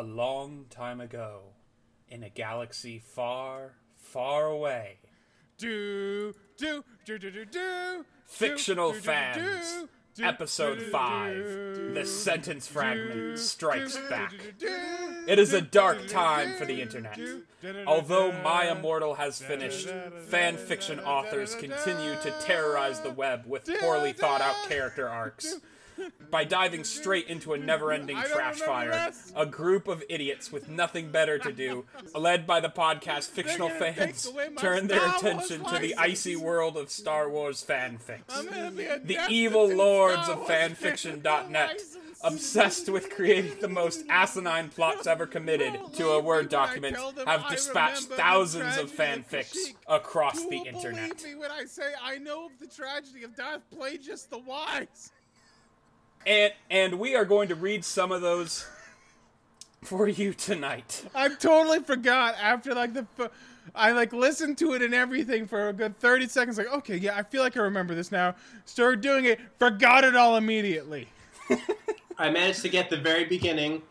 A long time ago, in a galaxy far, far away, Do do do do do do. fictional fans, episode do, do, 5, do, the sentence fragment strikes back. It is a dark time for the internet. Although My Immortal has finished, fan fiction authors continue to terrorize the web with poorly thought out character arcs. By diving straight into a never ending trash fire, this. a group of idiots with nothing better to do, led by the podcast fictional fans, turn their Star attention to the icy world of Star Wars fanfics I'm gonna be a the evil lords of fanfiction.net, obsessed with creating the most asinine plots ever committed to a Word Believe me when I document, have dispatched thousands of of fanfics Kashyyyk. across the internet. believe me when I say I know of the tragedy of Darth Plagueis the Wise? and and we are going to read some of those for you tonight. I totally forgot after like the. I like listened to it and everything for a good 30 seconds. Like, okay, yeah, I feel like I remember this now. Started doing it, forgot it all immediately. I managed to get the very beginning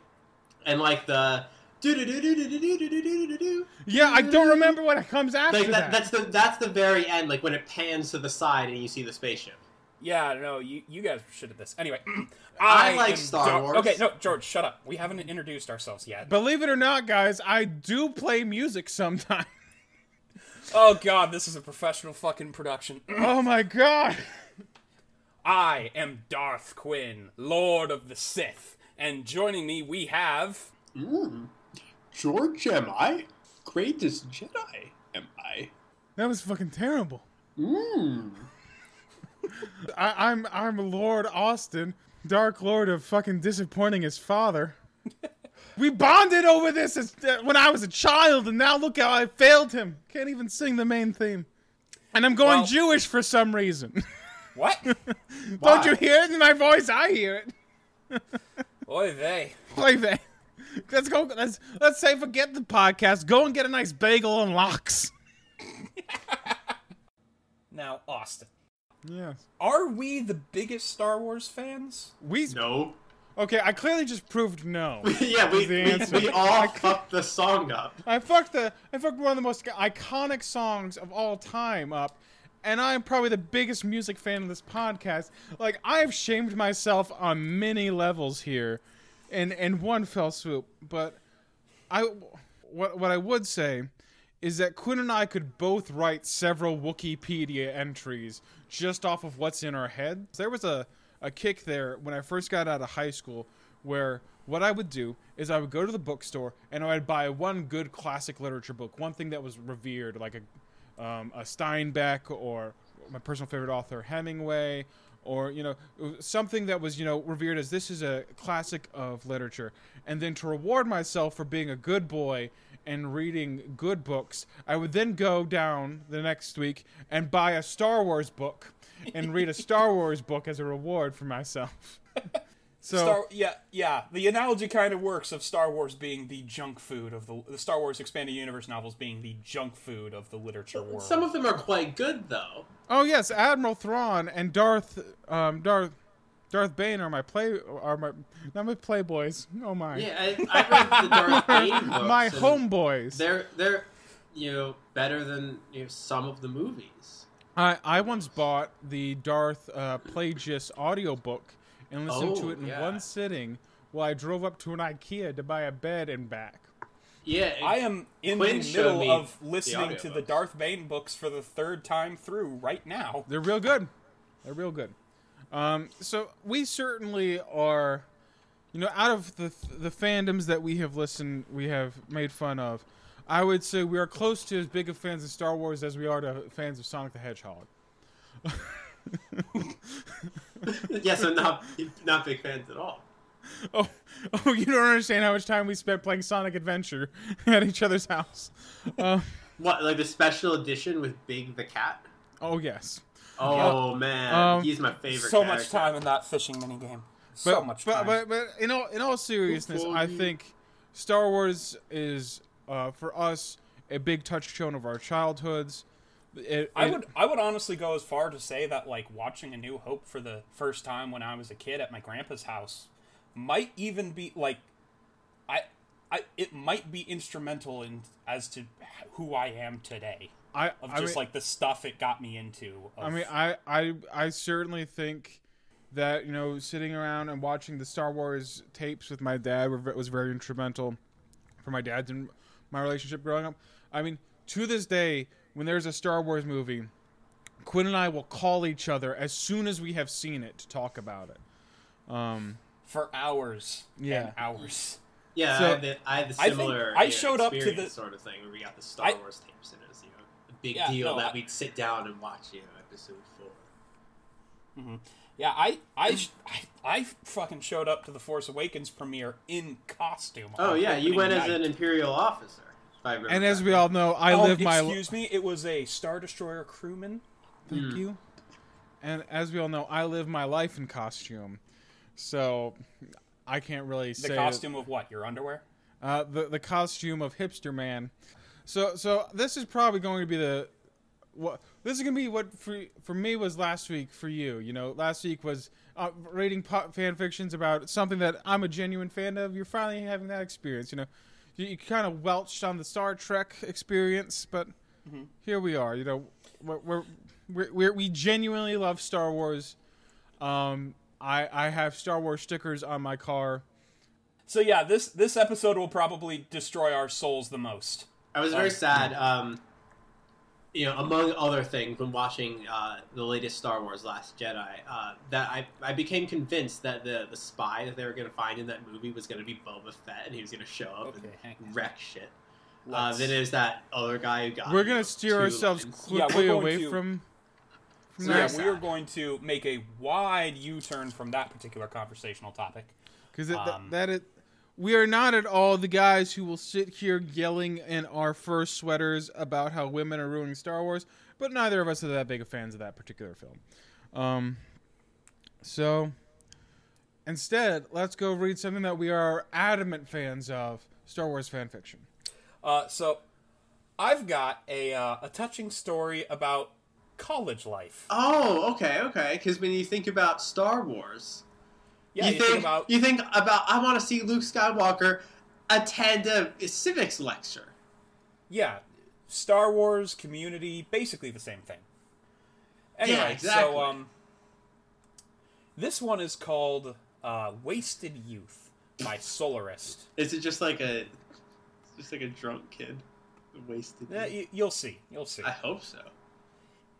and like the yeah, I don't remember what comes after like that, that. That's the that's the very end, like when it pans to the side and you see the spaceship. Yeah, no, you, you guys are shit at this. Anyway, I like Star Dar- Wars. Okay, no, George, shut up. We haven't introduced ourselves yet. Believe it or not, guys, I do play music sometimes. Oh god, this is a professional fucking production. oh my god. I am Darth Quinn, Lord of the Sith, and joining me we have Mm. George, am I? Greatest Jedi, am I? That was fucking terrible. Mm. I, I'm I'm Lord Austin, Dark Lord of fucking disappointing his father. we bonded over this as, uh, when I was a child, and now look how I failed him. Can't even sing the main theme. And I'm going Well- Jewish for some reason. what? Don't you hear it in my voice? I hear it. Oy vey. Play that. Let's go. Let's let's say forget the podcast. Go and get a nice bagel and lox. Now, Austin, Yes. are we the biggest Star Wars fans? We No. okay. I clearly just proved no. yeah, we, the we, answer. we all fucked the song up. I fucked the I fucked one of the most iconic songs of all time up, and I'm probably the biggest music fan of this podcast. Like I've shamed myself on many levels here, in in one fell swoop. But I what what I would say is that Quinn and I could both write several Wikipedia entries just off of what's in our head. There was a, a kick there when I first got out of high school where what I would do is I would go to the bookstore and I would buy one good classic literature book, one thing that was revered, like a, um, a Steinbeck or my personal favorite author Hemingway, or you know something that was you know revered as this is a classic of literature, and then to reward myself for being a good boy and reading good books, I would then go down the next week and buy a Star Wars book and read a Star Wars book as a reward for myself. So Star, yeah, yeah. The analogy kind of works of Star Wars being the junk food of the the Star Wars expanded universe novels being the junk food of the literature world. Some of them are quite good though. Oh yes, Admiral Thrawn and Darth um, Darth Darth Bane are my play are my not my playboys. Oh my. Yeah, I, I read the Darth Bane books. my homeboys. They're they're you know better than you know, some of the movies. I I once bought the Darth uh, Plagueis audiobook and listened to Oh, it in yeah. one sitting while I drove up to an IKEA to buy a bed and back. Yeah, I am in Quinn the middle me of the listening to the. Darth Bane books for the third time through right now. They're real good. They're real good. Um, so we certainly are, you know, out of the the fandoms that we have listened, we have made fun of. I would say we are close to as big of fans of Star Wars as we are to fans of Sonic the Hedgehog. yeah, so not not big fans at all. Oh, oh, you don't understand how much time we spent playing Sonic Adventure at each other's house. Uh, What like the special edition with Big the cat? oh yes, Oh man, um, he's my favorite. So much time in that fishing minigame. but So much but, time. but but in all in all seriousness, I Foggy. think Star Wars is uh, for us a big touchstone of our childhoods. It, I would I would honestly go as far to say that like watching A New Hope for the first time when I was a kid at my grandpa's house might even be like I I it might be instrumental in as to who I am today I, of I just mean, like the stuff it got me into. Of, I mean, I, I, I certainly think that you know, sitting around and watching the Star Wars tapes with my dad were, was very instrumental for my dad's and my relationship growing up. I mean, to this day, when there's a Star Wars movie, Quinn and I will call each other as soon as we have seen it to talk about it. Um, for hours, Yeah. and hours. Yeah, So- I, had the, I had the I think similar. I showed up to the- sort of thing where we got the Star I- Wars tapes, and it was you know a big Yeah, deal no, that I- we'd sit down and watch you know episode four. Yeah, I, I, I, I fucking showed up to the Force Awakens premiere in costume. Oh yeah, you opening went as an Imperial officer. If I and as we all know, I Oh, live my. excuse me, it was a Star Destroyer crewman. Thank you. And as we all know, I live my life in costume, so I can't really The say that- costume of what? Your underwear? uh, the the costume of hipster man. So so this is probably going to be the what this is going to be what for for me was last week for you. You know, last week was uh, rating pop fan fictions about something that I'm a genuine fan of. You're finally having that experience. You know, you, you kind of welched on the Star Trek experience, but here we are. You know, we're, we're, we're, we're we genuinely love Star Wars. Um, I I have Star Wars stickers on my car. So yeah, this this episode will probably destroy our souls the most. I was very sad. Um, you know, among other things, when watching uh, the latest Star Wars: Last Jedi, uh, that I, I became convinced that the the spy that they were going to find in that movie was going to be Boba Fett, and he was going to show up Okay, and wreck shit. Uh, then there's that other guy who got. We're gonna steer ourselves lines. Quickly going away to- from. from So yeah, that we are going to make a wide U-turn from that particular conversational topic. because Um, that is, we are not at all the guys who will sit here yelling in our fur sweaters about how women are ruining Star Wars. But neither of us are that big of fans of that particular film. Um, so instead, let's go read something that we are adamant fans of: Star Wars fan fiction. Uh, so I've got a uh, a touching story about college life. Oh, okay, okay. Because when you think about Star Wars, Yeah, you, you, think, think about you think about I want to see Luke Skywalker attend a civics lecture. yeah, Star Wars community, basically the same thing. Anyway, Yeah, exactly. so um, this one is called uh, "Wasted Youth" by Solarist. Is it just like a, just like a drunk kid, wasted? Yeah, you, you'll see. You'll see. I hope so.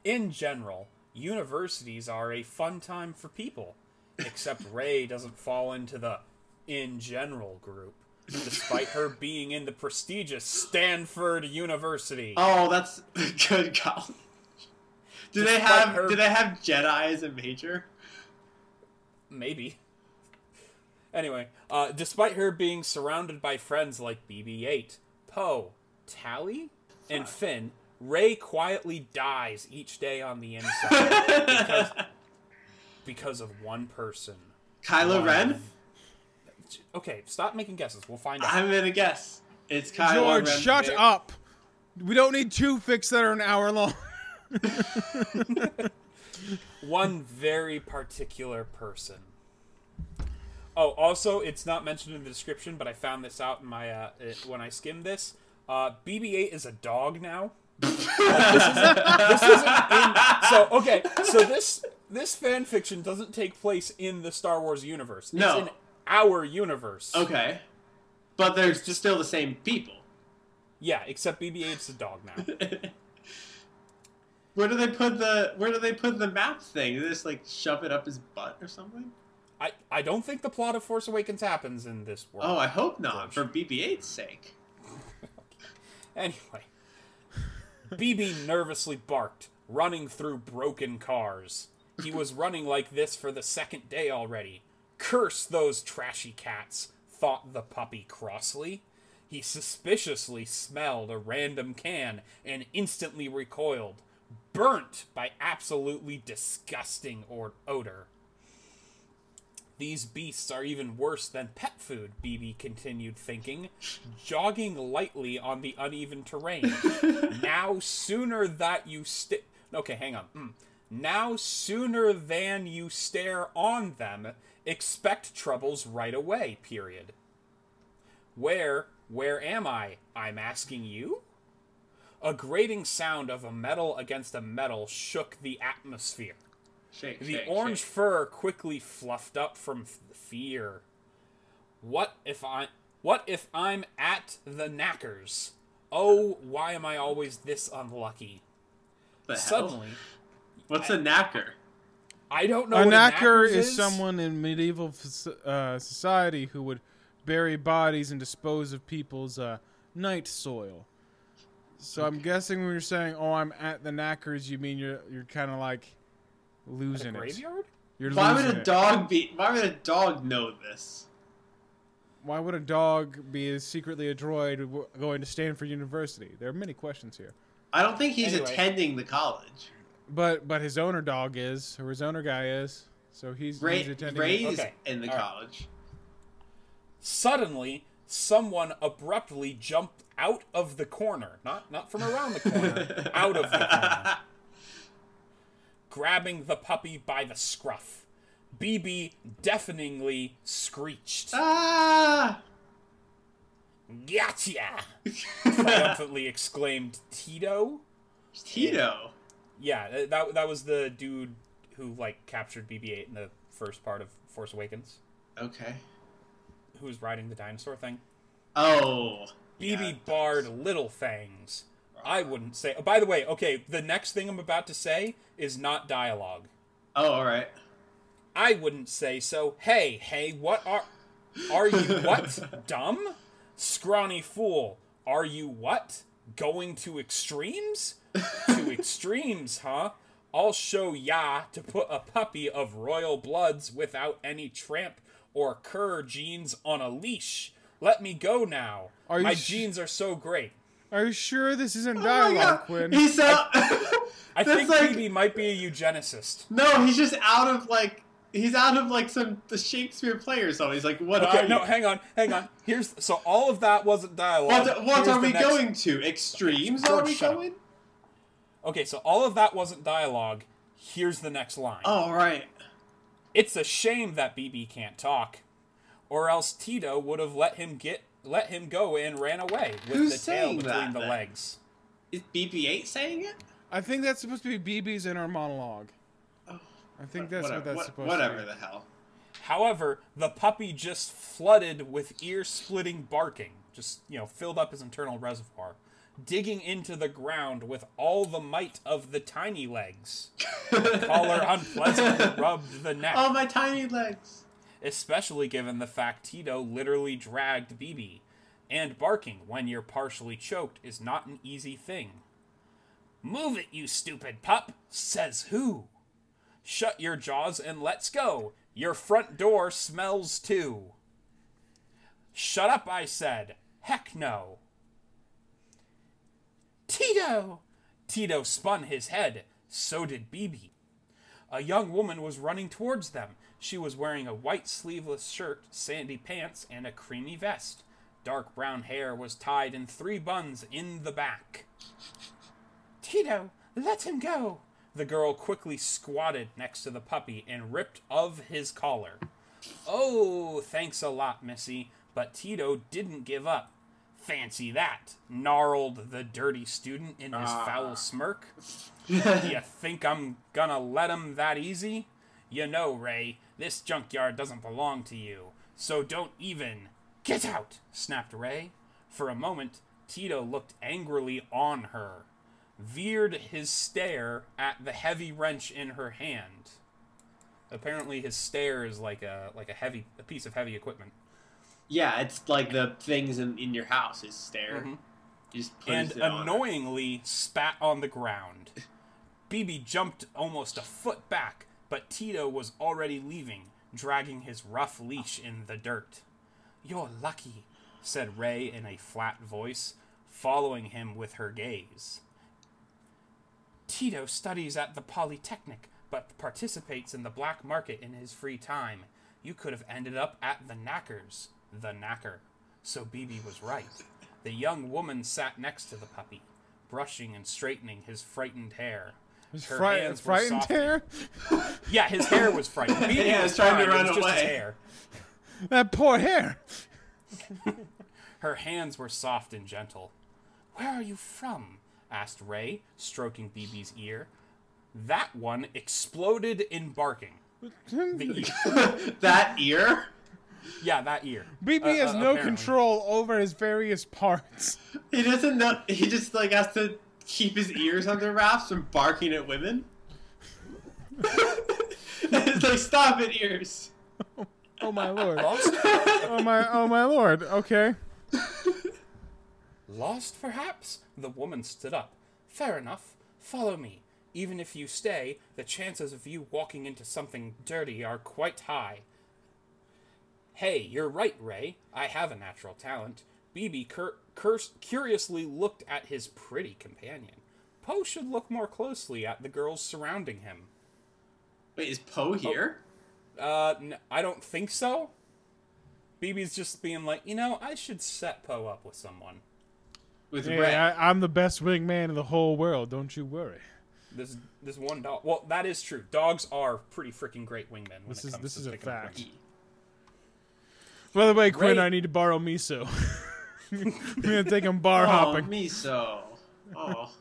In general, universities are a fun time for people, except Rey doesn't fall into the in general group, despite her being in the prestigious Stanford University. Oh, that's good college. Do they have her- Do they have Jedi as a major? Maybe. Anyway, uh, despite her being surrounded by friends like BB 8, Poe, Tallie, and Finn, Rey quietly dies each day on the inside because, because of one person. Kylo One- Ren. Okay, stop making guesses. We'll find out. I'm gonna guess it's Kylo Ren. George, Ren. shut There- up. We don't need two fics that are an hour long. One very particular person. Oh, also, it's not mentioned in the description, but I found this out in my uh, it- when I skimmed this. Uh, BB-8 is a dog now. this isn't, this isn't in, so okay. So this this fan fiction doesn't take place in the Star Wars universe. It's No. in our universe. Okay, but they're just still the same people. Yeah, except BB-8's a dog now. Where do they put the Where do they put the map thing? Do they just like shove it up his butt or something? I, I don't think the plot of Force Awakens happens in this world. Oh, I hope not, for BB-8's sake. Anyway, BB nervously barked, running through broken cars. He was running like this for the second day already. Curse those trashy cats, thought the puppy crossly. He suspiciously smelled a random can and instantly recoiled, burnt by absolutely disgusting or- odor. These beasts are even worse than pet food, BB continued thinking, jogging lightly on the uneven terrain. now, sooner that you st- Okay, hang on. Mm. Now, sooner than you stare on them, expect troubles right away, period. Where, Where am I? I'm asking you? A grating sound of a metal against a metal shook the atmosphere. Shake, The shake, orange shake. fur quickly fluffed up from f- fear. What if I what if I'm at the knackers? Oh, why am I always this unlucky? Suddenly, What's a knacker? I don't know a what knacker knackers is someone in medieval uh, society who would bury bodies and dispose of people's uh, night soil. So I'm guessing when you're saying, "Oh, I'm at the knackers," you mean you're you're kind of like a losing it. graveyard? You're Why would a it. dog be? Why would a dog know this? Why would a dog be secretly a droid going to Stanford University? There are many questions here. I don't think he's Anyway. attending the college. But but his owner dog is, or his owner guy is. So he's, Rey, he's attending. Rey's Okay, in the all right. college. Suddenly, someone abruptly jumped out of the corner, not not from around the corner, out of the corner, grabbing the puppy by the scruff. BB deafeningly screeched. ah! Gotcha! triumphantly exclaimed Tito. Tito. Yeah, uh, that that was the dude who like captured BB-8 in the first part of Force Awakens, Okay. who was riding the dinosaur thing. Oh. BB Yeah, barred Little Fangs. I wouldn't say. Oh, by the way, okay, the next thing I'm about to say is not dialogue. Oh, all right. I wouldn't say so. Hey, hey, what are are you what? Dumb? Scrawny fool. Are you what? Going to extremes? to extremes, huh? I'll show ya to put a puppy of royal bloods without any tramp or cur genes on a leash. Let me go now. Are My sh- genes are so great. Are you sure this isn't Oh dialogue, God. Quinn? He's out. I That's think like BB might be a eugenicist. no. He's just out of like. He's out of like some the Shakespeare play or something. He's like, what Okay, are no, you? hang on, hang on. Here's so all of that wasn't dialogue. What, what are we next- going to? Extremes? George, are we shut up. going? Okay, so all of that wasn't dialogue. Here's the next line. Oh, all right. It's a shame that BB can't talk, or else Tito would have let him get let him go and ran away with Who's the tail between that, the then? legs. Is BB-8 saying it? I think that's supposed to be BB's inner monologue. I think that's whatever, what that's what- supposed whatever to be. Whatever the hell. However, the puppy just flooded with ear-splitting barking, just you know, filled up his internal reservoir, digging into the ground with all the might of the tiny legs. the Collar unpleasantly rubbed the neck. Oh, my tiny legs. especially given the fact Tito literally dragged BB. And barking when you're partially choked is not an easy thing. Move it, you stupid pup, says who? Shut your jaws and let's go. Your front door smells too. Shut up, I said. Heck no. Tito! Tito spun his head. So did BB. A young woman was running towards them. She was wearing a white sleeveless shirt, sandy pants, and a creamy vest. Dark brown hair was tied in three buns in the back. Tito, let him go! The girl quickly squatted next to the puppy and ripped of his collar. Oh, thanks a lot, Missy, but Tito didn't give up. Fancy that, gnarled the dirty student in his Ah. foul smirk. Do you think I'm gonna let him that easy? You know, Rey, this junkyard doesn't belong to you, so don't even. Get out! snapped Rey. For a moment, Tito looked angrily on her, veered his stare at the heavy wrench in her hand. Apparently, his stare is like a like a heavy a piece of heavy equipment. Yeah, it's like the things in, in your house is stare. Mhm. Just and annoyingly spat on the ground. BB jumped almost a foot back, but Tito was already leaving, dragging his rough leash in the dirt. You're lucky, said Rey in a flat voice, following him with her gaze. Tito studies at the Polytechnic, but participates in the black market in his free time. You could have ended up at the Knackers, the Knacker. So BB was right. The young woman sat next to the puppy, brushing and straightening his frightened hair. His Her fri- hands were frightened softening. hair? Yeah, his hair was frightened. BB Yeah, was it's trying to fine, it run was just his away. hair. That poor hair. Her hands were soft and gentle. Where are you from? Asked Ray, stroking BB's ear. That one exploded in barking. The ear. that ear? Yeah, that ear. BB Uh, has uh, no apparently. control over his various parts. He doesn't know. He just like has to keep his ears under wraps from barking at women. it's like stop it, ears. Oh my lord. Oh my oh my lord. Okay. Lost, perhaps? The woman stood up. Fair enough. Follow me. Even if you stay, the chances of you walking into something dirty are quite high. Hey, you're right, Rey. I have a natural talent. BB cur- curs- curiously looked at his pretty companion. Poe should look more closely at the girls surrounding him. Wait, is Poe here? Uh, n- I don't think so. BB's just being like, you know, I should set Poe up with someone. With Hey, Rey? I, I'm the best wingman in the whole world. Don't you worry. This this one dog. Well, that is true. Dogs are pretty freaking great wingmen. When This it is- comes this to is a fact. By the way, Quinn, Rey- I need to borrow miso. I'm gonna take him bar oh, hopping. miso. Oh.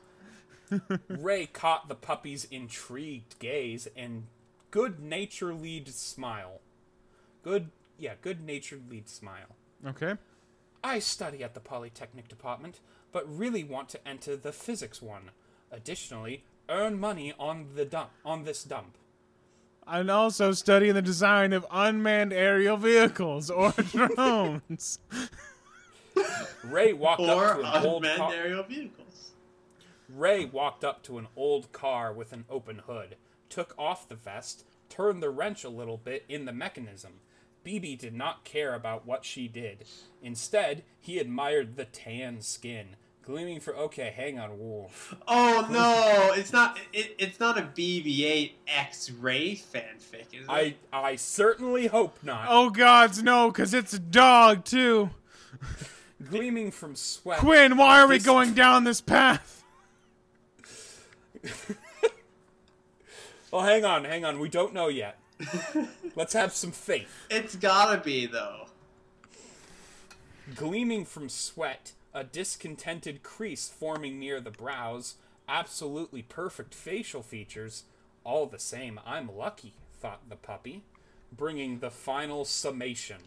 Rey caught the puppy's intrigued gaze and good-naturedly smile. Good, yeah, good-naturedly smile. Okay. I study at the Polytechnic department, but really want to enter the physics one. Additionally, earn money on the dump on this dump. I'm also studying the design of unmanned aerial vehicles or drones. Rey walked up to an old car. aerial vehicles. Rey walked up to an old car with an open hood, took off the vest, turned the wrench a little bit in the mechanism. BB did not care about what she did. Instead, he admired the tan skin, gleaming for okay, hang on, whoa. Oh no, it's not. It, it's not a BB-8 X-ray fanfic, is it? I I certainly hope not. oh gods, no, cause it's a dog too. Gleaming from sweat. Quinn, why are we going down this path? Oh, hang on, hang on. We don't know yet. Let's have some faith. It's gotta be though. Gleaming from sweat, a discontented crease forming near the brows, absolutely perfect facial features. All the same, I'm lucky, thought the puppy, bringing the final summation.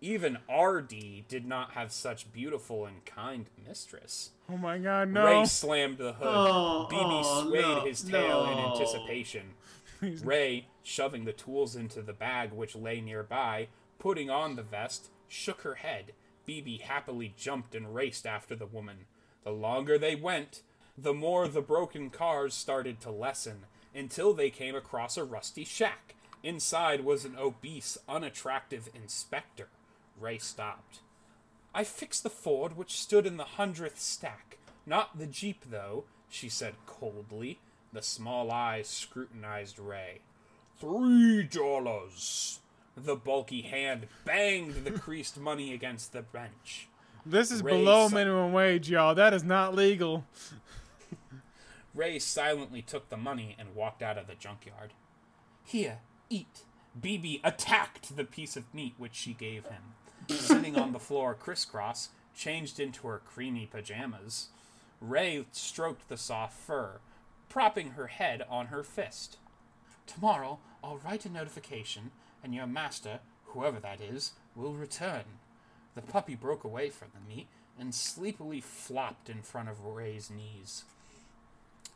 Even RD did not have such beautiful and kind mistress. Oh my god, no. Rey slammed the hood. Oh, BB oh, swayed no, his tail in anticipation. Rey, shoving the tools into the bag which lay nearby, putting on the vest, shook her head. BB happily jumped and raced after the woman. The longer they went, the more the broken cars started to lessen, until they came across a rusty shack. Inside was an obese, unattractive inspector. Rey stopped. I fixed the Ford which stood in the hundredth stack. Not the Jeep, though, she said coldly. The small eyes scrutinized Rey. Three dollars. The bulky hand banged the creased money against the bench. This is Rey below si- minimum wage, y'all. That is not legal. Rey silently took the money and walked out of the junkyard. Here, eat. BB attacked the piece of meat which she gave him. Sitting on the floor crisscross, changed into her creamy pajamas, Rey stroked the soft fur, propping her head on her fist. Tomorrow, I'll write a notification, and your master, whoever that is, will return. The puppy broke away from the meat and sleepily flopped in front of Rey's knees.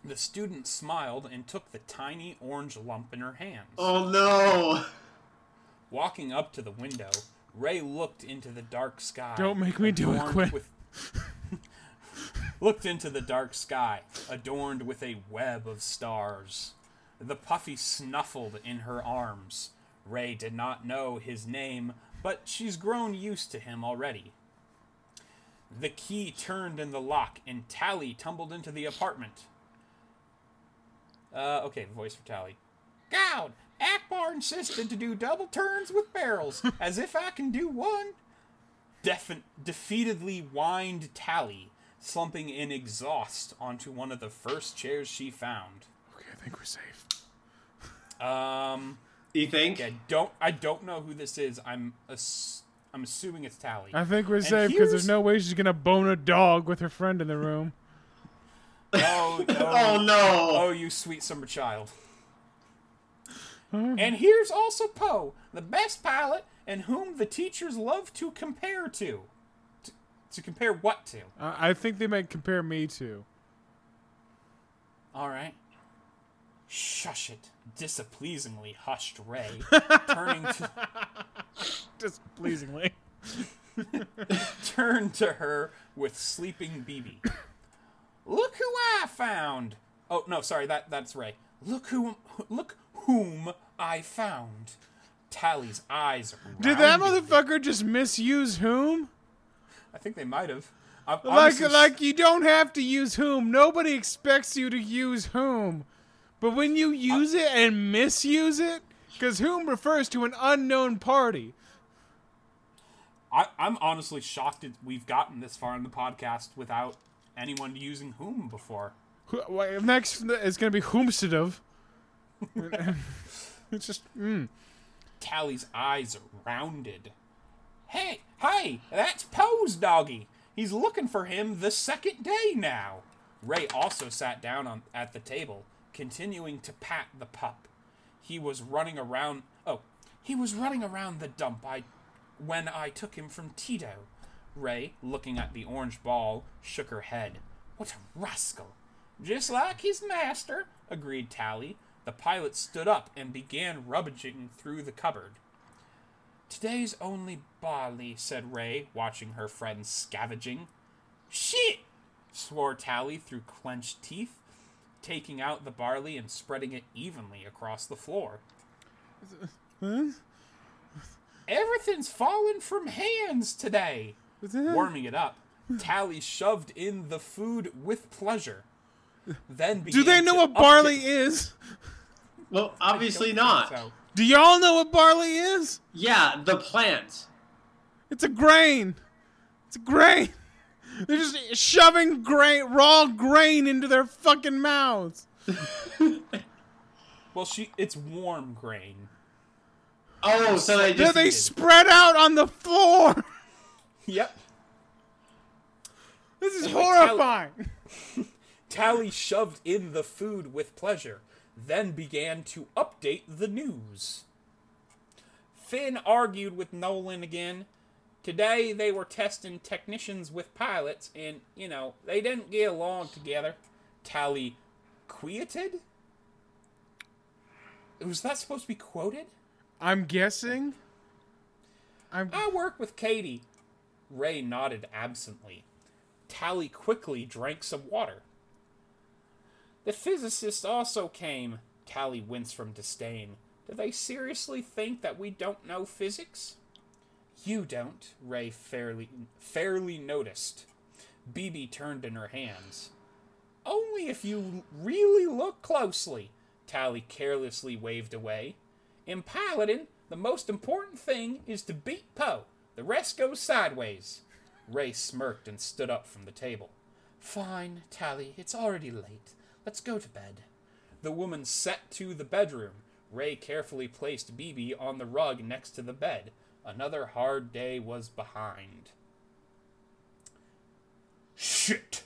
The student smiled and took the tiny orange lump in her hands. Oh no! Walking up to the window, Rey looked into the dark sky. Don't make me do it, Quinn. with- looked into the dark sky, adorned with a web of stars. The puffy snuffled in her arms. Rey did not know his name, but she's grown used to him already. The key turned in the lock, and Tallie tumbled into the apartment. Uh, okay, voice for Tallie. God, Ackbar insisted to do double turns with barrels, as if I can do one. Defi- defeatedly whined Tallie, slumping in exhaust onto one of the first chairs she found. Okay, I think we're safe. Um, You think? yeah, don't I don't know who this is. I'm ass- I'm assuming it's Tallie. I think we're And safe because there's no way she's gonna bone a dog with her friend in the room. Oh, oh, Oh no! Oh, you sweet summer child. And here's also Poe, the best pilot, and whom the teachers love to compare to. To, to compare what to? I I think they might compare me to. All right. Shush it, displeasingly hushed Rey, turning to Displeasingly. turned to her with sleeping BB. Look who I found. Oh no, sorry, that that's Rey. Look who look whom I found. Tallie's eyes. Did that motherfucker just misuse whom? I think they might have. I'm Like, honestly like you don't have to use whom. Nobody expects you to use whom. But when you use it and misuse it, because whom refers to an unknown party. I, I'm honestly shocked that we've gotten this far in the podcast without anyone using whom before. Who- Next is going to be whomstead it's just, mm. Tallie's eyes are rounded. Hey, hey, that's Poe's doggy. He's looking for him the second day now. Rey also sat down on at the table, continuing to pat the pup. He was running around. Oh, he was running around the dump. I, when I took him from Tito. Rey, looking at the orange ball, shook her head. What a rascal! Just like his master, agreed Tallie. The pilot stood up and began rummaging through the cupboard. Today's only barley, said Rey, watching her friend scavenging. Shit! swore Tallie through clenched teeth, taking out the barley and spreading it evenly across the floor. Everything's fallen from hands today. Warming it up, Tally shoved in the food with pleasure. Then Do they know what update- barley is? Well, obviously Don't not. so. Do y'all know what barley is? Yeah, the plant. It's a grain. It's a grain. They're just shoving grain, raw grain into their fucking mouths. Well, she it's warm grain. Oh, so they Then just they spread out on the floor. Yep. This is Anyway, Tal- horrifying. Tallie shoved in the food with pleasure, then began to update the news. Finn argued with Nolan again. Today they were testing technicians with pilots, and, you know, they didn't get along together. Tallie quieted? Was that supposed to be quoted? I'm guessing. I'm. I work with Katie. Rey nodded absently. Tallie quickly drank some water. The physicist also came. Tallie winced from disdain. Do they seriously think that we don't know physics? You don't, Rey fairly fairly noticed. BB turned in her hands. Only if you really look closely. Tallie carelessly waved away. In piloting, the most important thing is to beat Poe. The rest goes sideways. Rey smirked and stood up from the table. Fine, Tallie, it's already late. Let's go to bed. The woman set to the bedroom. Rey carefully placed BB on the rug next to the bed. Another hard day was behind. Shit!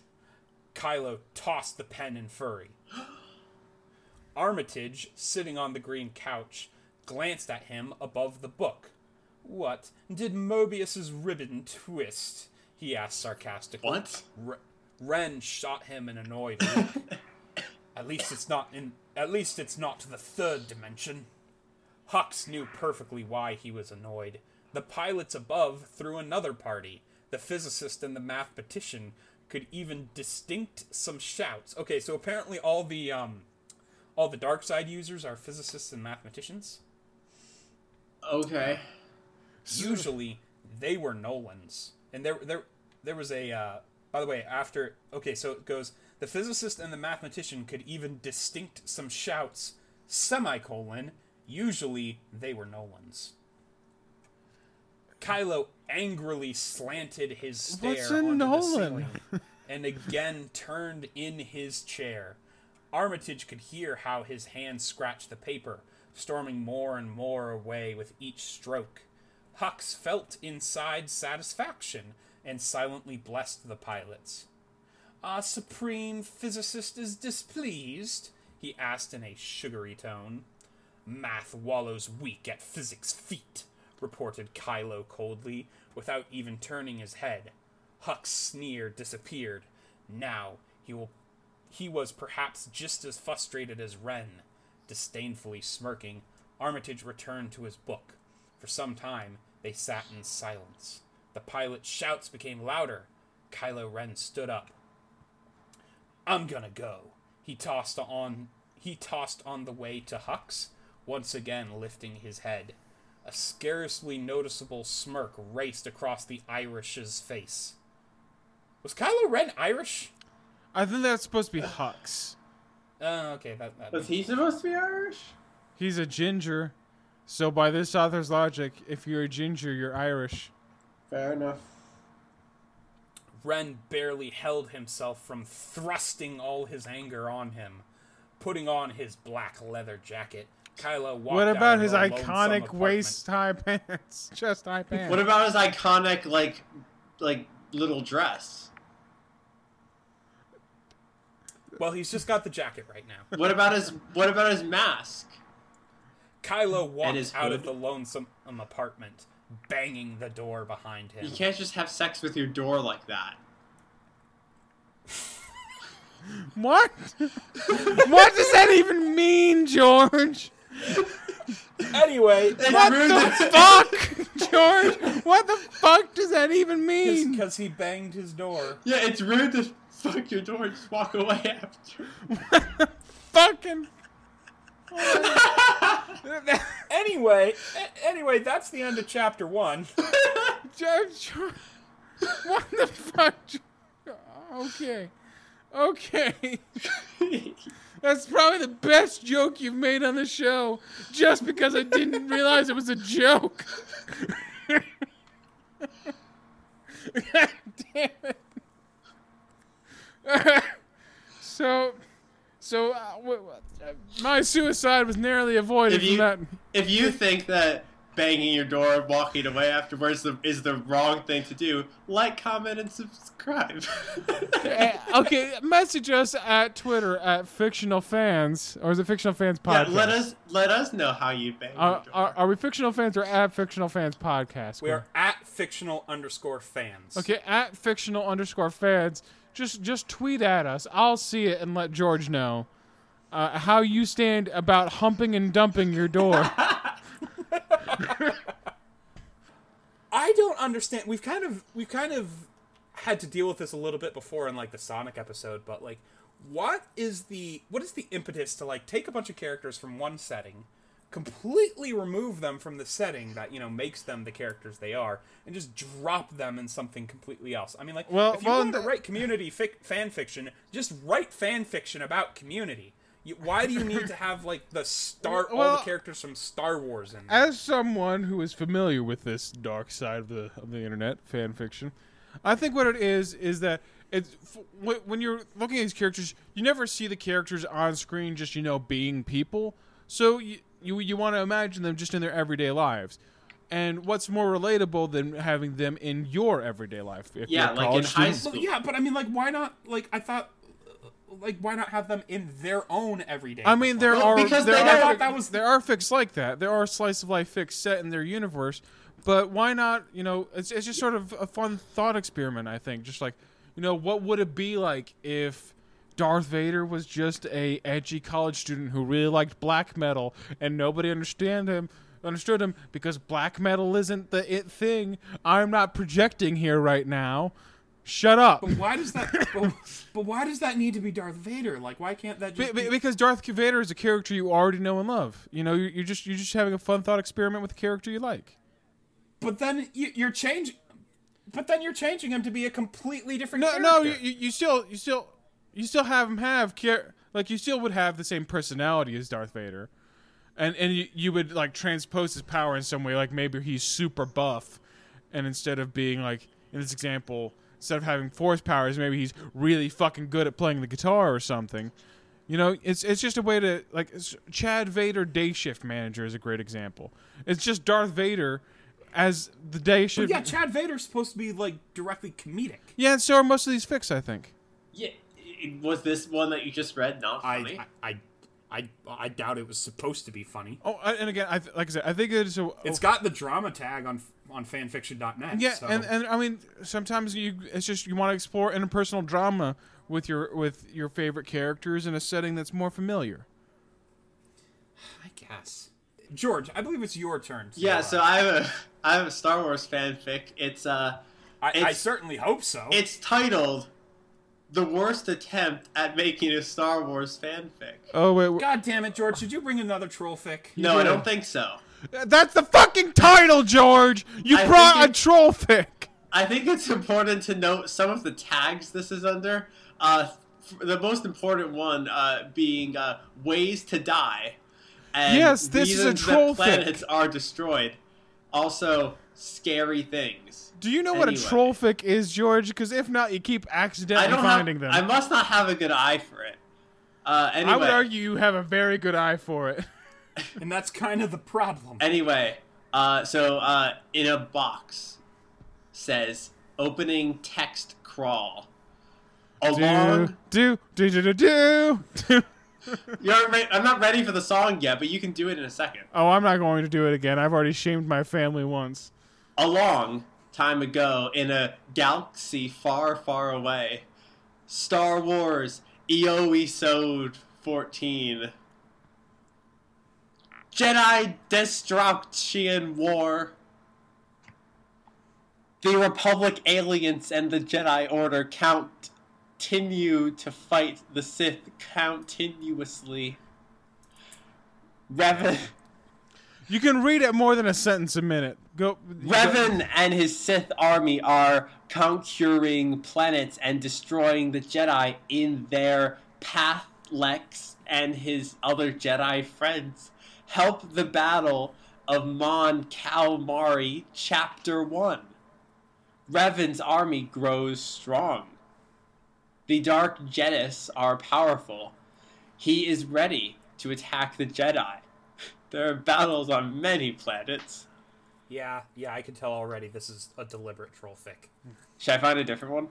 Kylo tossed the pen in fury. Armitage, sitting on the green couch, glanced at him above the book. What did Mobius's ribbon twist? he asked sarcastically. What? R- Ren shot him an annoyed look. at least it's not in. At least it's not the third dimension. Hux knew perfectly why he was annoyed. The pilots above threw another party. The physicist and the mathematician could even distinct some shouts. Okay, so apparently all the um, all the dark side users are physicists and mathematicians. Okay. Usually they were Nolans, and there there there was a. Uh, by the way, after okay, so it goes. The physicist and the mathematician could even distinct some shouts. Semicolon. Usually they were Nolans. Kylo angrily slanted his stare What's a onto the Nolan? ceiling and again turned in his chair. Armitage could hear how his hand scratched the paper, storming more and more away with each stroke. Hux felt inside satisfaction and silently blessed the pilots. Our supreme physicist is displeased? he asked in a sugary tone. Math wallows weak at physics' feet, reported Kylo coldly, without even turning his head. Hux's sneer disappeared. Now he will he was perhaps just as frustrated as Ren. Disdainfully smirking, Armitage returned to his book. For some time they sat in silence. The pilot's shouts became louder. Kylo Ren stood up. I'm gonna go. He tossed on he tossed on the way to Hux, once again lifting his head. A scarcely noticeable smirk raced across the Irish's face. Was Kylo Ren Irish? I think that's supposed to be Hux. Oh, okay. That, that Was he supposed to be Irish? He's a ginger. So by this author's logic, if you're a ginger, you're Irish. Fair enough. Ren barely held himself from thrusting all his anger on him. Putting on his black leather jacket, Kylo walked What about of his iconic waist high pants, chest high pants? What about his iconic like like little dress? Well, he's just got the jacket right now. What about his what about his mask? Kylo walked his out of the lonesome um, apartment, banging the door behind him. You can't just have sex with your door like that. what? what does that even mean, George? Anyway, What the fuck, George? What the fuck does that even mean? because he banged his door. Yeah, it's rude to fuck your door and just walk away after. Fucking. Anyway, anyway, that's the end of chapter one. George, what the fuck? Okay. Okay. That's probably the best joke you've made on the show, just because I didn't realize it was a joke. God damn it. so, so uh, w- w- my suicide was narrowly avoided If you- that. if you think that banging your door and walking away afterwards is the wrong thing to do, like, comment, and subscribe. Eh, okay, message us at Twitter at fictional fans, or is it fictional fans podcast? yeah, podcast? let us let us know how you bang Are, your door. are, are we fictional fans or at fictional fans podcast? We are at fictional underscore fans. Okay, at fictional underscore fans. Just just tweet at us. I'll see it and let George know uh, how you stand about humping and dumping your door. I don't understand. We've kind of we've kind of had to deal with this a little bit before in like the Sonic episode, but like what is the what is the impetus to like take a bunch of characters from one setting, completely remove them from the setting that, you know, makes them the characters they are and just drop them in something completely else. I mean like Well- if you well, want to write community fic- fan fiction, just write fan fiction about community. You, why do you need to have like the star all the characters from Star Wars in? As someone who is familiar with this dark side of the of the internet, fan fiction, I think what it is is that it's when you're looking at these characters, you never see the characters on screen just you know being people. So you you, you want to imagine them just in their everyday lives. And what's more relatable than having them in your everyday life? If Yeah, you're like in college high school. Well, yeah, but I mean, like, why not? Like, I thought, like, why not have them in their own everyday? I mean, there Well, are because there they are, never- thought that was- there are fics like that. There are slice of life fics set in their universe, but why not? You know, it's it's just sort of a fun thought experiment. I think, just like, you know, what would it be like if Darth Vader was just a edgy college student who really liked black metal and nobody understand him understood him because black metal isn't the it thing. I'm not projecting here right now. Shut up. But why does that? but, but why does that need to be Darth Vader? Like, why can't that just? be- Be, because Darth Vader is a character you already know and love. You know, you're, you're just you're just having a fun thought experiment with a character you like. but then you, you're changing. But then you're changing him to be a completely different. No, character. no, you, you you still you still you still have him have care like you still would have the same personality as Darth Vader, and and you, you would like transpose his power in some way. Like maybe he's super buff, and instead of being like in this example, instead of having force powers, maybe he's really fucking good at playing the guitar or something. You know, it's it's just a way to like Chad Vader Day Shift Manager is a great example. It's just Darth Vader as the day But should. yeah, Chad Vader's supposed to be like directly comedic. yeah, and so are most of these fics, I think. Yeah, was this one that you just read not funny? I, I, I, I doubt it was supposed to be funny. Oh, and again, I th- like I said, I think it's a. It's oh. got the drama tag on on fanfiction.net. yeah, so. and, and I mean, sometimes you it's just you want to explore interpersonal drama with your with your favorite characters in a setting that's more familiar. I guess. George, I believe it's your turn. to, yeah, uh, so I have a I have a Star Wars fanfic. It's uh I, I certainly hope so. it's titled The Worst Attempt at Making a Star Wars Fanfic. Oh wait, wait God damn it, George! Did you bring another troll fic? No, I don't think so. That's the fucking title, George. You I brought a troll fic. I think it's important to note some of the tags this is under. Uh, f- the most important one uh, being uh, ways to die. And Yes, this is a troll that planets are destroyed. Also, scary things. Do you know what a Anyway. troll fic is, George? Because if not, you keep accidentally finding have, them. I must not have a good eye for it. Uh, anyway, I would argue you have a very good eye for it. And that's kind of the problem. Anyway, uh, so uh, in a box says opening text crawl. Along, do do do do do. do. You're re- I'm not ready for the song yet, but you can do it in a second. Oh, I'm not going to do it again. I've already shamed my family once. A long time ago, in a galaxy far, far away, Star Wars EOE 14. Jedi Destruction War. The Republic aliens and the Jedi Order count continue to fight the Sith continuously. Revan. You can read it more than a sentence a minute. Go. Revan and his Sith army are conquering planets and destroying the Jedi in their path. Lex and his other Jedi friends help the battle of Mon Calamari, Chapter 1. Revan's army grows strong. The Dark Jedis are powerful. He is ready to attack the Jedi. There are battles on many planets. Yeah, yeah, I can tell already. This is a deliberate troll fic. Should I find a different one?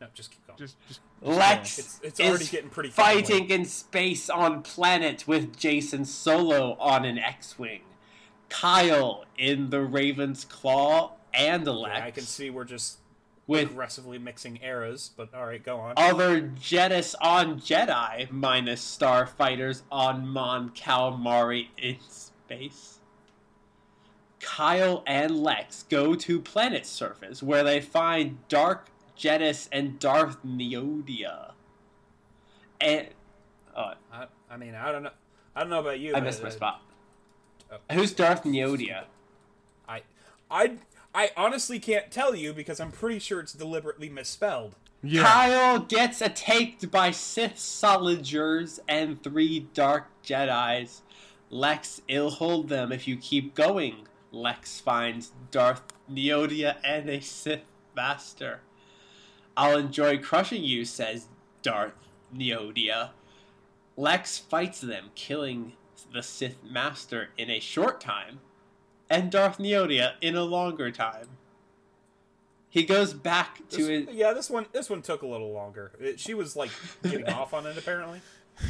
No, just keep going. Just, just. Lex It's- it's already is getting pretty fighting in space on planet with Jacen Solo on an X-wing. Kyle in the Raven's Claw and Lex Yeah, I can see we're just with aggressively mixing eras, but all right, go on. other Jedis on Jedi minus starfighters on Mon Calamari in space. Kyle and Lex go to planet surface where they find Dark Jedis and Darth Neodia. And oh, I, I mean, I don't know. I don't know about you. I missed my uh, spot. oh. Who's Darth Neodia? I, I, I honestly can't tell you because I'm pretty sure it's deliberately misspelled. Yeah. Kyle gets attacked by Sith soldiers and three Dark Jedi's. Lex, it'll hold them if you keep going. Lex finds Darth Neodia and a Sith Master. I'll enjoy crushing you, says Darth Neodia. Lex fights them, killing the Sith Master in a short time, and Darth Neodia in a longer time. He goes back to This- his yeah, this one, this one took a little longer. It- she was like getting off on it apparently.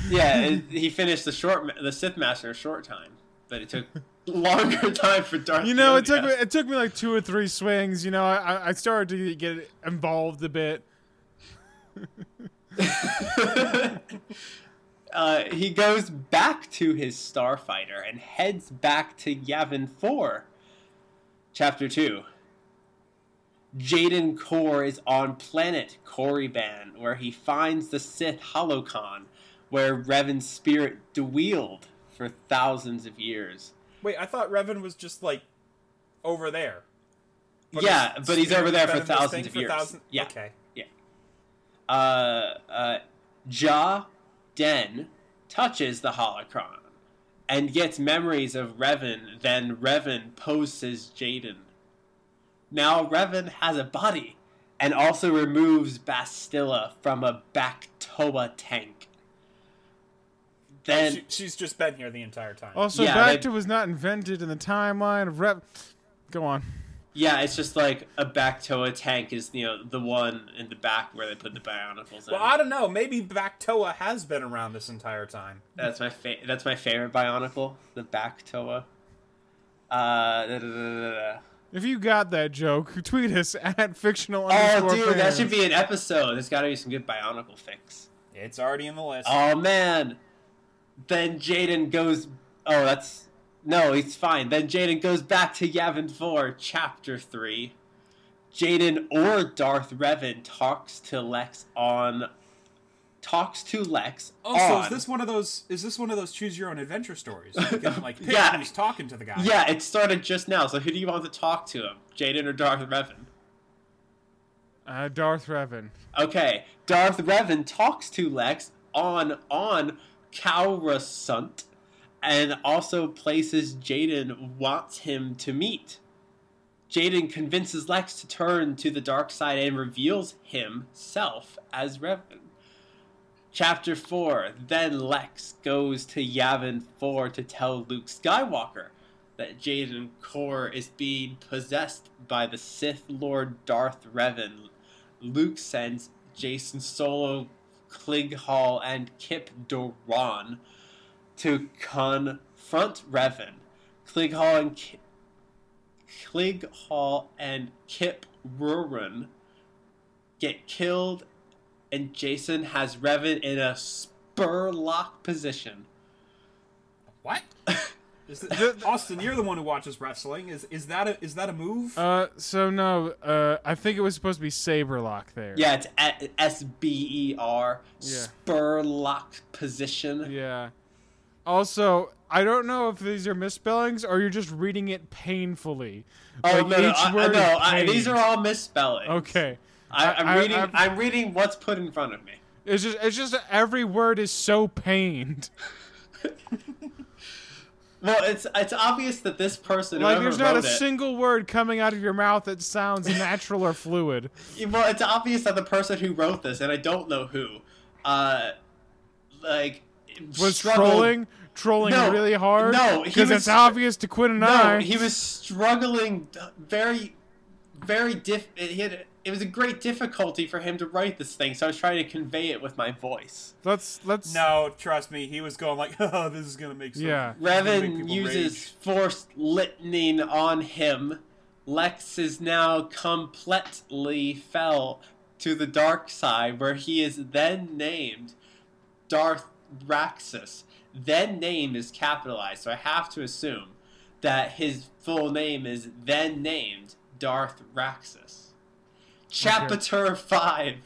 Yeah, it, he finished the short, the Sith Master in a short time, but it took longer time for Darth. You know, it took me it took me like two or three swings. You know, I I started to get involved a bit. uh, he goes back to his starfighter and heads back to Yavin Four. Chapter two. Jaden Korr is on planet Korriban, where he finds the Sith Holocron, where Revan's spirit dwelled for thousands of years. Wait, I thought Revan was just like over there. yeah, his but he's over there for thousands of for years. thousand- Yeah. Okay. Yeah. uh, uh, Ja Den touches the holocron and gets memories of Revan, then Revan poses Jaden. Now Revan has a body and also removes Bastila from a Bactoa tank. Then she, she's just been here the entire time. Also, Yeah, Bacta they- was not invented in the timeline of Rep. Go on. Yeah, it's just like a Bactoa tank is you know the one in the back where they put the Bionicles in. Well, I don't know. Maybe Bactoa has been around this entire time. That's my fa- that's my favorite Bionicle, the Bactoa. Uh, da, da, da, da, da. If you got that joke, tweet us at fictional Oh, underscore dude, that should be an episode. There's got to be some good Bionicle fics. It's already in the list. Oh man. Then Jaden goes. Oh, that's no, he's fine. Then Jaden goes back to Yavin Four, Chapter Three. Jaden or Darth Revan talks to Lex on. Talks to Lex. Oh, so is this one of those? Is this one of those choose your own adventure stories? You can like pick Yeah. who's talking to the guy. Yeah, it started just now. So who do you want to talk to him, Jaden or Darth Revan? uh, Darth Revan. Okay, Darth Revan talks to Lex on on Coruscant, and also places Jaden wants him to meet. Jaden convinces Lex to turn to the dark side and reveals himself as Revan. Chapter 4 Then Lex goes to Yavin 4 to tell Luke Skywalker that Jaden Korr is being possessed by the Sith Lord Darth Revan. Luke sends Jacen Solo, Klig Hall, and Kyp Durron to confront Revan. Klig Hall and Ki- Klig Hall and Kip Rurin get killed, and Jason has Revan in a spur lock position. What? Is it, The- Austin, you're the one who watches wrestling. Is is that a is that a move? Uh, so no, uh, I think it was supposed to be Saberlock there. Yeah, it's S B E R Yeah. spur lock position. Yeah. Also, I don't know if these are misspellings or you're just reading it painfully. Oh Like, no, no, each I, word no I, these are all misspellings. Okay. I, I'm I- reading. I've- I'm reading what's put in front of me. It's just it's just every word is so pained. Well, it's it's obvious that this person, Like there's not a it, single word coming out of your mouth that sounds natural or fluid. well, it's obvious that the person who wrote this, and I don't know who, uh, like Was struggled- trolling trolling No, really hard? no, because it's obvious to Quinn and No, I. he was struggling very, very diff. He had, it was a great difficulty for him to write this thing, so I was trying to convey it with my voice. Let's let's no, trust me. He was going like, "Oh, this is gonna make sense." Yeah. Revan uses force lightning on him. Lex is now completely fell to the dark side, where he is then named Darth Raxus. Then name is capitalized, so I have to assume that his full name is then named Darth Raxus. Chapter 5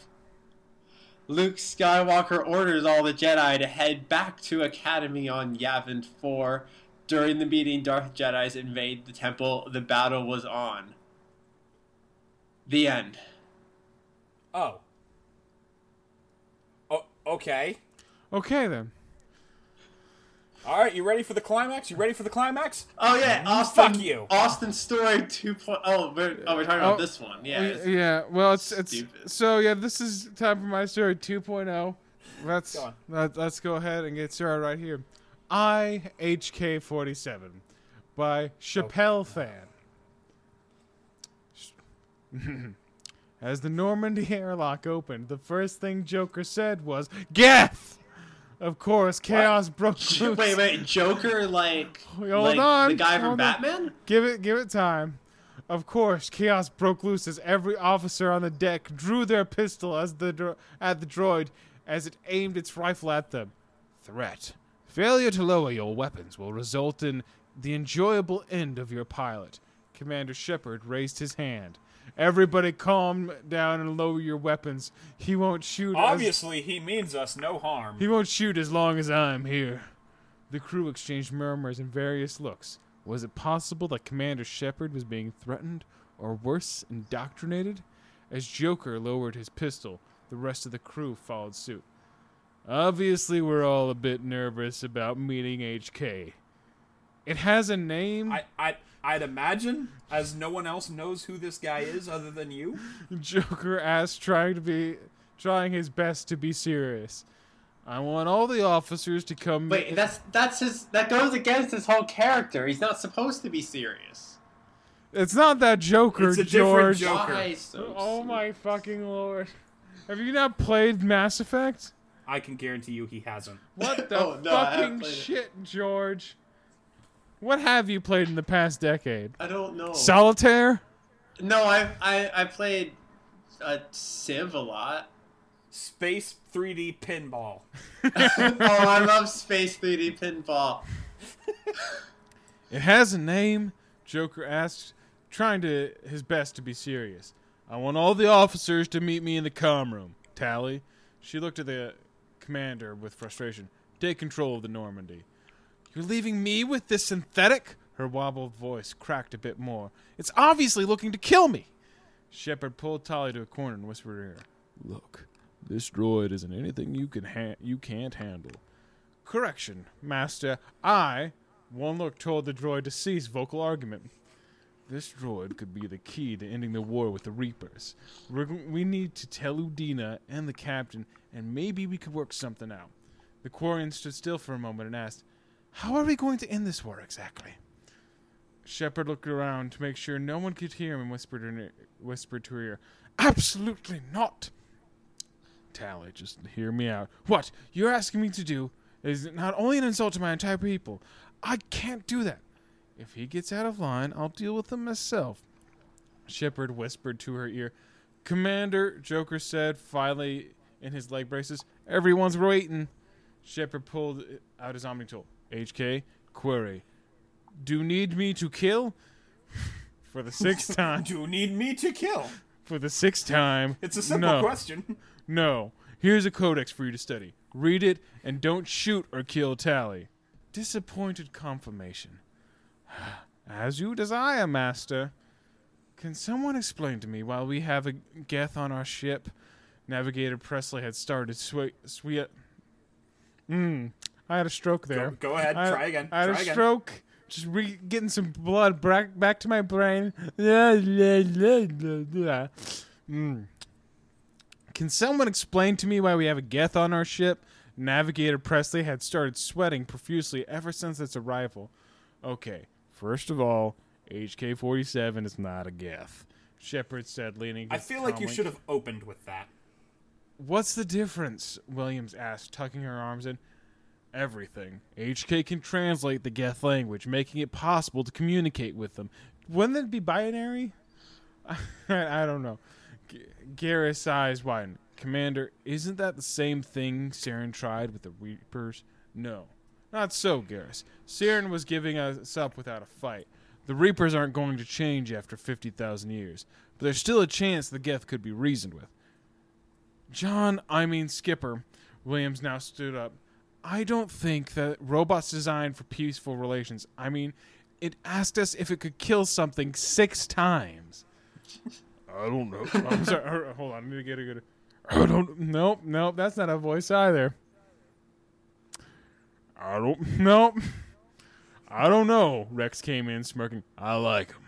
Luke Skywalker orders all the Jedi to head back to Academy on Yavin 4. During the meeting, Darth Jedi's invade the temple. The battle was on. The end. Oh. Oh, okay. Okay then. All right, you ready for the climax? You ready for the climax? Oh yeah, mm, Austin. Fuck you. Austin Story 2.0. Oh, we're, oh, we're talking Oh, about this one. Yeah. Oh, it's- Yeah, well, it's it's so yeah. This is time for my story 2.0. Let's Go let, let's go ahead and get started right here. I HK 47 by Chappelle oh, Fan. As the Normandy airlock opened, the first thing Joker said was "Geth." Of course, chaos broke loose. Wait, wait, Joker like, Hold like on, the guy from on. Batman? Give it, give it time. Of course, chaos broke loose as every officer on the deck drew their pistol as the dro- at the droid as it aimed its rifle at them. Threat: Failure to lower your weapons will result in the enjoyable end of your pilot. Commander Shepard raised his hand. Everybody, calm down and lower your weapons. He won't shoot. Obviously, he means us no harm. he won't shoot as long as I'm here. The crew exchanged murmurs and various looks. Was it possible that Commander Shepard was being threatened, or worse, indoctrinated? As Joker lowered his pistol, the rest of the crew followed suit. Obviously, we're all a bit nervous about meeting HK. It has a name. I, I, I'd imagine, as no one else knows who this guy is other than you. Joker asked, trying to be, trying his best to be serious. I want all the officers to come. Wait, that's that's his. That goes against his whole character. He's not supposed to be serious. It's not that Joker, It's a different George. Joker. Why so Oh soon? my fucking lord. Have you not played Mass Effect? I can guarantee you he hasn't. What the Oh, no, fucking played it. shit, George? What have you played in the past decade? I don't know. Solitaire? no, I I I played uh, Civ a lot. Space 3D pinball. oh, I love Space 3D pinball. It has a name, Joker asked, trying to his best to be serious. I want all the officers to meet me in the comm room. Tali. She looked at the commander with frustration. Take control of the Normandy. You're leaving me with this synthetic? Her wobbled voice cracked a bit more. It's obviously looking to kill me. Shepard pulled Tali to a corner and whispered her ear, Look, this droid isn't anything you can ha- you can't handle. Correction, Master. I, one look told the droid to cease vocal argument. This droid could be the key to ending the war with the Reapers. We're, g- we need to tell Udina and the captain, and maybe we could work something out. The Quarian stood still for a moment and asked, How are we going to end this war exactly? Shepard looked around to make sure no one could hear him and whispered, her, whispered to her ear, Absolutely not! Tali, just hear me out. What you're asking me to do is not only an insult to my entire people, I can't do that. If he gets out of line, I'll deal with him myself. Shepard whispered to her ear. Commander, Joker said, finally in his leg braces. Everyone's waiting. Shepard pulled out his Omni tool. HK, query. Do need me to kill? For the sixth time. Do you need me to kill? For the sixth time. It's a simple no. question. No. Here's a codex for you to study. Read it and don't shoot or kill Tali. Disappointed confirmation. As you desire, Master. Can someone explain to me why we have a Geth on our ship? Navigator Pressly had started sweet. Sweet. Mmm. I had a stroke there. Go, go ahead, I, try again. I had try a again. stroke. Just re- getting some blood back back to my brain. Mm. Can someone explain to me why we have a Geth on our ship? Navigator Pressly had started sweating profusely ever since its arrival. Okay, first of all, HK 47 is not a Geth. Shepard said, leaning. I feel like you should have opened with that. What's the difference? Williams asked, tucking her arms in. Everything. HK can translate the Geth language, making it possible to communicate with them. Wouldn't it be binary? I, don't know. G- Garrus' eyes widened. Commander, isn't that the same thing Saren tried with the Reapers? No. Not so, Garrus. Saren was giving us up without a fight. The Reapers aren't going to change after 50,000 years, but there's still a chance the Geth could be reasoned with. John, I mean Skipper, Williams now stood up. I don't think that robots designed for peaceful relations. I mean, it asked us if it could kill something six times. I don't know. I'm sorry. Hold on. I need to get a good. I don't. Nope. Nope. That's not a voice either. I don't. Nope. I don't know. Wrex came in smirking. I like him.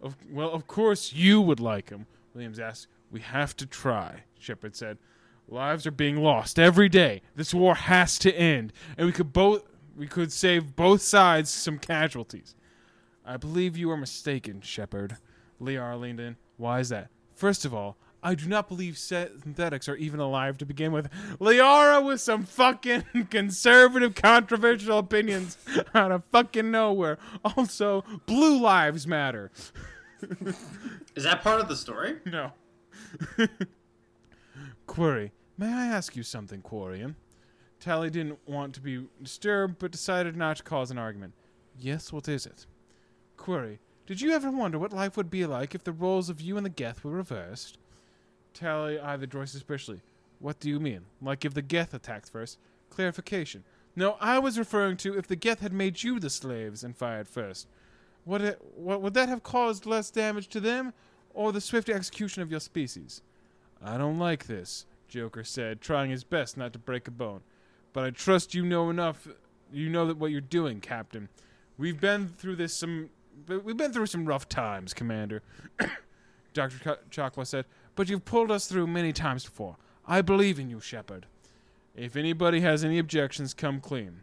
Of, well, of course you would like him. Williams asked. We have to try. Shepard said. Lives are being lost every day. This war has to end, and we could both we could save both sides some casualties. I believe you are mistaken, Shepard. Liara leaned in. Why is that? First of all, I do not believe synthetics are even alive to begin with. Liara with some fucking conservative, controversial opinions out of fucking nowhere. Also, blue lives matter. Is that part of the story? No. Query. May I ask you something, Quarian? Tali didn't want to be disturbed, but decided not to cause an argument. Yes, what is it? Query. Did you ever wonder what life would be like if the roles of you and the Geth were reversed? Tali eyed the droid suspiciously. What do you mean? Like if the Geth attacked first? Clarification. No, I was referring to if the Geth had made you the slaves and fired first. Would it, what, would that have caused less damage to them, or the swift execution of your species? I don't like this, Joker said, trying his best not to break a bone. But I trust you know enough. You know that what you're doing, Captain. We've been through this some. We've been through some rough times, Commander. Doctor Ch- Chakwas said, but you've pulled us through many times before. I believe in you, Shepard. If anybody has any objections, come clean.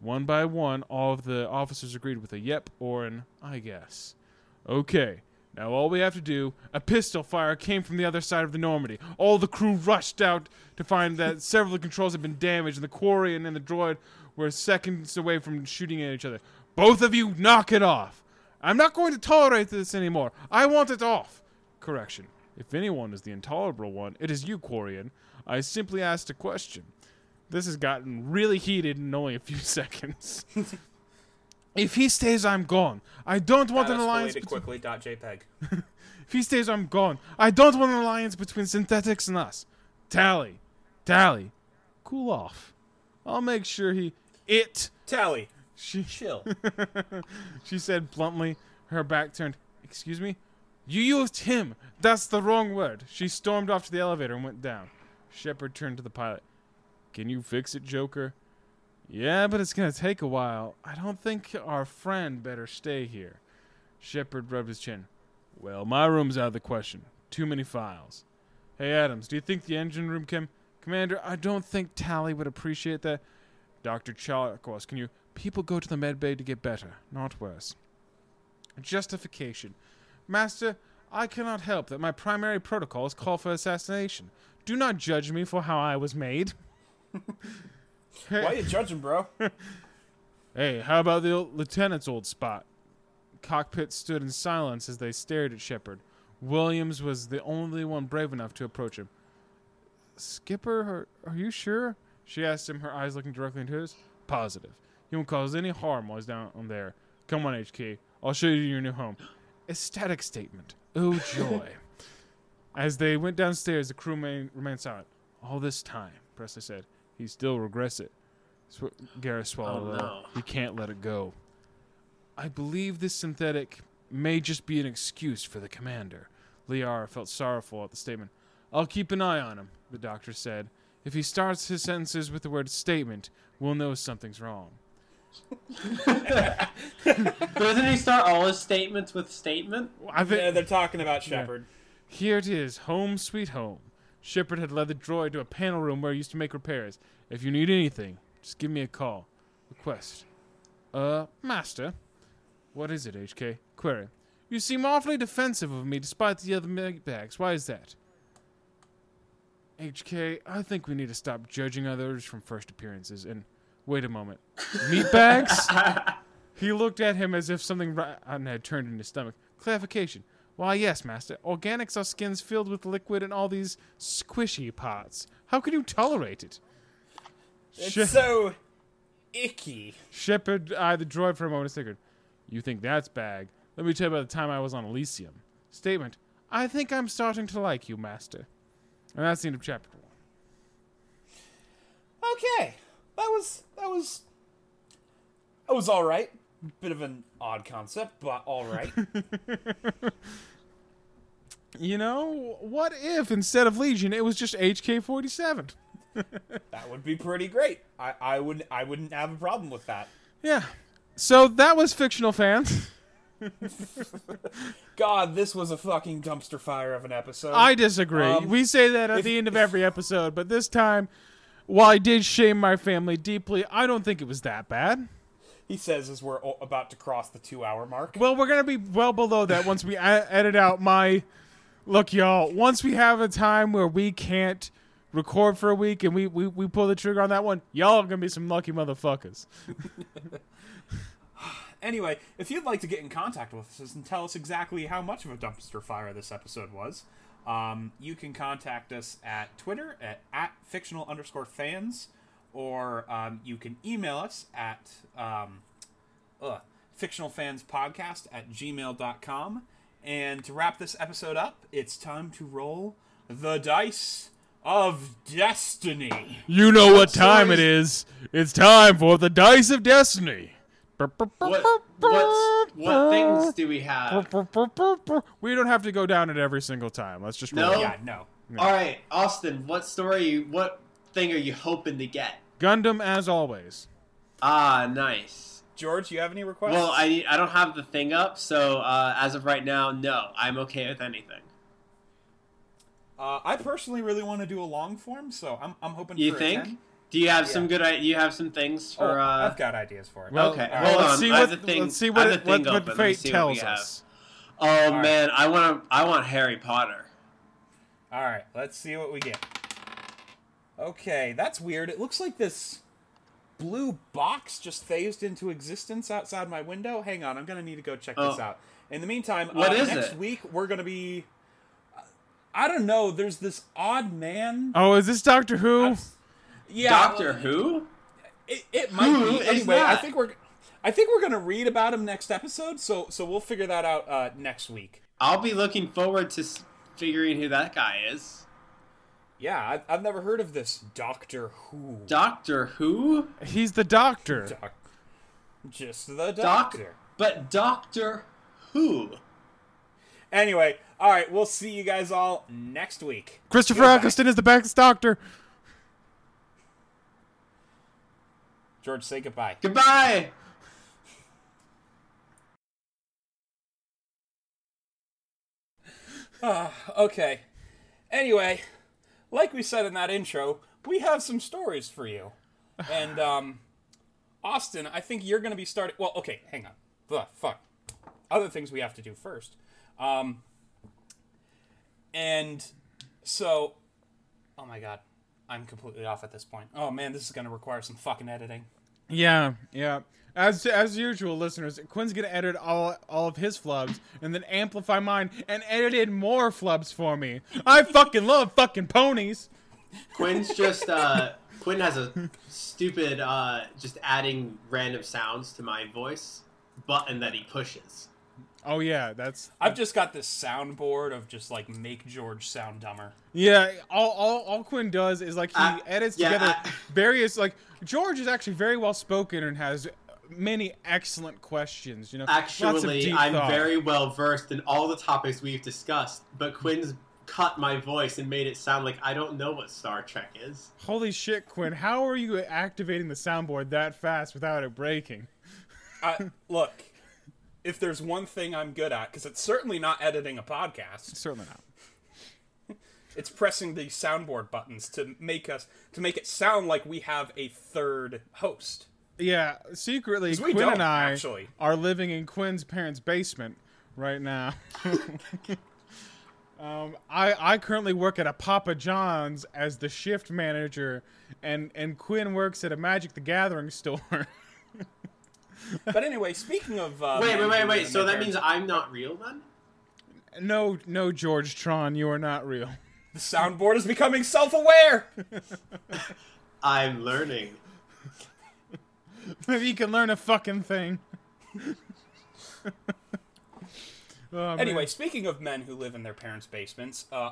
One by one, all of the officers agreed with a yep or an I guess. Okay, now all we have to do, a pistol fire came from the other side of the Normandy. All the crew rushed out to find that several of the controls had been damaged, and the Quarian and the droid were seconds away from shooting at each other. Both of you, knock it off. I'm not going to tolerate this anymore. I want it off. Correction. If anyone is the intolerable one, it is you, Quarian. I simply asked a question. This has gotten really heated in only a few seconds. if he stays, I'm gone. I don't want That an alliance. between- quickly. .jpg. if he stays, I'm gone. I don't want an alliance between synthetics and us. Tali, Tali, cool off. I'll make sure he. It. Tali, She. chill. she said bluntly, her back turned. Excuse me? You used him. That's the wrong word. She stormed off to the elevator and went down. Shepard turned to the pilot. Can you fix it, Joker? Yeah, but it's gonna take a while. I don't think our friend better stay here. Shepard rubbed his chin. Well, my room's out of the question. Too many files. Hey, Adams, do you think the engine room can. Commander, I don't think Tali would appreciate that. Dr. Chalakos, can you. People go to the med bay to get better, not worse. Justification. Master, I cannot help that my primary protocols call for assassination. Do not judge me for how I was made. Why you judging, bro? Hey, how about the old lieutenant's old spot? Cockpit stood in silence as they stared at Shepard. Williams was the only one brave enough to approach him. Skipper, are, are you sure? She asked him, her eyes looking directly into his. Positive. He won't cause any harm while he's down there. Come on, HK. I'll show you your new home. Ecstatic statement. Oh, joy. As they went downstairs, the crew remained, remained silent. All this time, Pressly said, he still regrets it. Sw- Garrus oh, swallowed Oh, a no. He can't let it go. I believe this synthetic may just be an excuse for the commander. Liara felt sorrowful at the statement. I'll keep an eye on him, the doctor said. If he starts his sentences with the word statement, we'll know something's wrong. Doesn't he start all his statements with statement? I think yeah, they're talking about Shepard. Here it is, home sweet home. Shepard had led the droid to a panel room where he used to make repairs. If you need anything, just give me a call. Request. Uh, master. What is it, HK? Query. You seem awfully defensive of me despite the other bags. Why is that? HK, I think we need to stop judging others from first appearances and wait a moment. Meat bags? He looked at him as if something rotten had turned in his stomach. Clarification. Why, yes, Master. Organics are skins filled with liquid and all these squishy parts. How can you tolerate it? It's She- so icky. Shepard eyed the droid for a moment and snickered. You think that's bag? Let me tell you about the time I was on Elysium. Statement. I think I'm starting to like you, Master. And that's the end of chapter one. Okay, that was that was that was all right. Bit of an odd concept, but all right. You know, what if instead of Legion it was just HK 47? that would be pretty great. I, I would I wouldn't have a problem with that. Yeah. So that was fictional fans. God, this was a fucking dumpster fire of an episode. I disagree. Um, we say that at if- the end of every episode, but this time, while I did shame my family deeply, I don't think it was that bad. He says as we're about to cross the two hour mark. Well, we're gonna be well below that once we edit out my. Look, y'all. Once we have a time where we can't record for a week and we, we, we pull the trigger on that one, y'all are gonna be some lucky motherfuckers. Anyway, if you'd like to get in contact with us and tell us exactly how much of a dumpster fire this episode was, um, you can contact us at Twitter at, at fictional underscore fans, or um, you can email us at um, uh, fictionalfanspodcast at gmail.com. And to wrap this episode up, it's time to roll the dice of destiny. You know what time it is. It's time for the dice of destiny. What what's, what things do we have? We don't have to go down it every single time. Let's just roll. No? Yeah, no. All right, Austin. What story? What thing are you hoping to get? Gundam as always. Ah, nice. George, you have any requests? Well, I I don't have the thing up, so uh, as of right now, no, I'm okay with anything. Uh, I personally really want to do a long form, so I'm, I'm hoping You for think? 10. Do you have Yeah. some good? i- You have some things Oh, for? uh, I've got ideas for it. Well, Okay, well, hold let's. See what, the thing- let's see what, it, the what, thing what open. Fate see what we tells have. us. Oh right. man, I want to. I want Harry Potter. All right, let's see what we get. Okay, that's weird. It looks like this blue box just phased into existence outside my window. Hang on, I'm gonna need to go check this Oh. out. In the meantime, What uh, is next it? week we're gonna be. I don't know. There's this odd man. Oh, is this Doctor Who? I've- yeah, Doctor Who? It, it might Who be. Anyway, I think we're. I think we're gonna read about him next episode. So so we'll figure that out uh, next week. I'll be looking forward to figuring who that guy is. Yeah, I've, I've never heard of this Doctor Who. Doctor Who? He's the Doctor. Doc- just the Doc, Doctor. but Doctor Who? Anyway, all right, we'll see you guys all next week. Christopher Goodbye. Eccleston is the best Doctor. George, say goodbye. Goodbye. Ah, okay. Anyway, like we said in that intro, we have some stories for you. And um Austin, I think you're going to be starting Well, okay, hang on. Ugh, fuck. Other things we have to do first. Um and so Oh my god. I'm completely off at this point. Oh man, this is going to require some fucking editing. Yeah, yeah. As as usual, listeners, Quinn's gonna edit all all of his flubs and then amplify mine and edit in more flubs for me. I fucking love fucking ponies. Quinn's just uh Quinn has a stupid uh just adding random sounds to my voice button that he pushes. Oh yeah, that's I've just got this soundboard of just like make George sound dumber. yeah. All all, all Quinn does is like he Uh, edits yeah, together uh, various like George is actually very well spoken and has many excellent questions. You know, Actually, I'm thought. very well versed in all the topics we've discussed, but Quinn's cut my voice and made it sound like I don't know what Star Trek is. Holy shit, Quinn! How are you activating the soundboard that fast without it breaking? I, look, if there's one thing I'm good at, because it's certainly not editing a podcast, Certainly not. it's pressing the soundboard buttons to make us to make it sound like we have a third host. Yeah, secretly, Quinn and I actually. are living in Quinn's parents' basement right now. um, I I currently work at a Papa John's as the shift manager, and and Quinn works at a Magic the Gathering store. But anyway, speaking of uh, Wait, wait, wait, wait. So that means I'm not real then? no, no, George Tron, you are not real. the soundboard is becoming self-aware. I'm learning. Maybe you can learn a fucking thing. Oh, man. Anyway, speaking of men who live in their parents' basements, uh,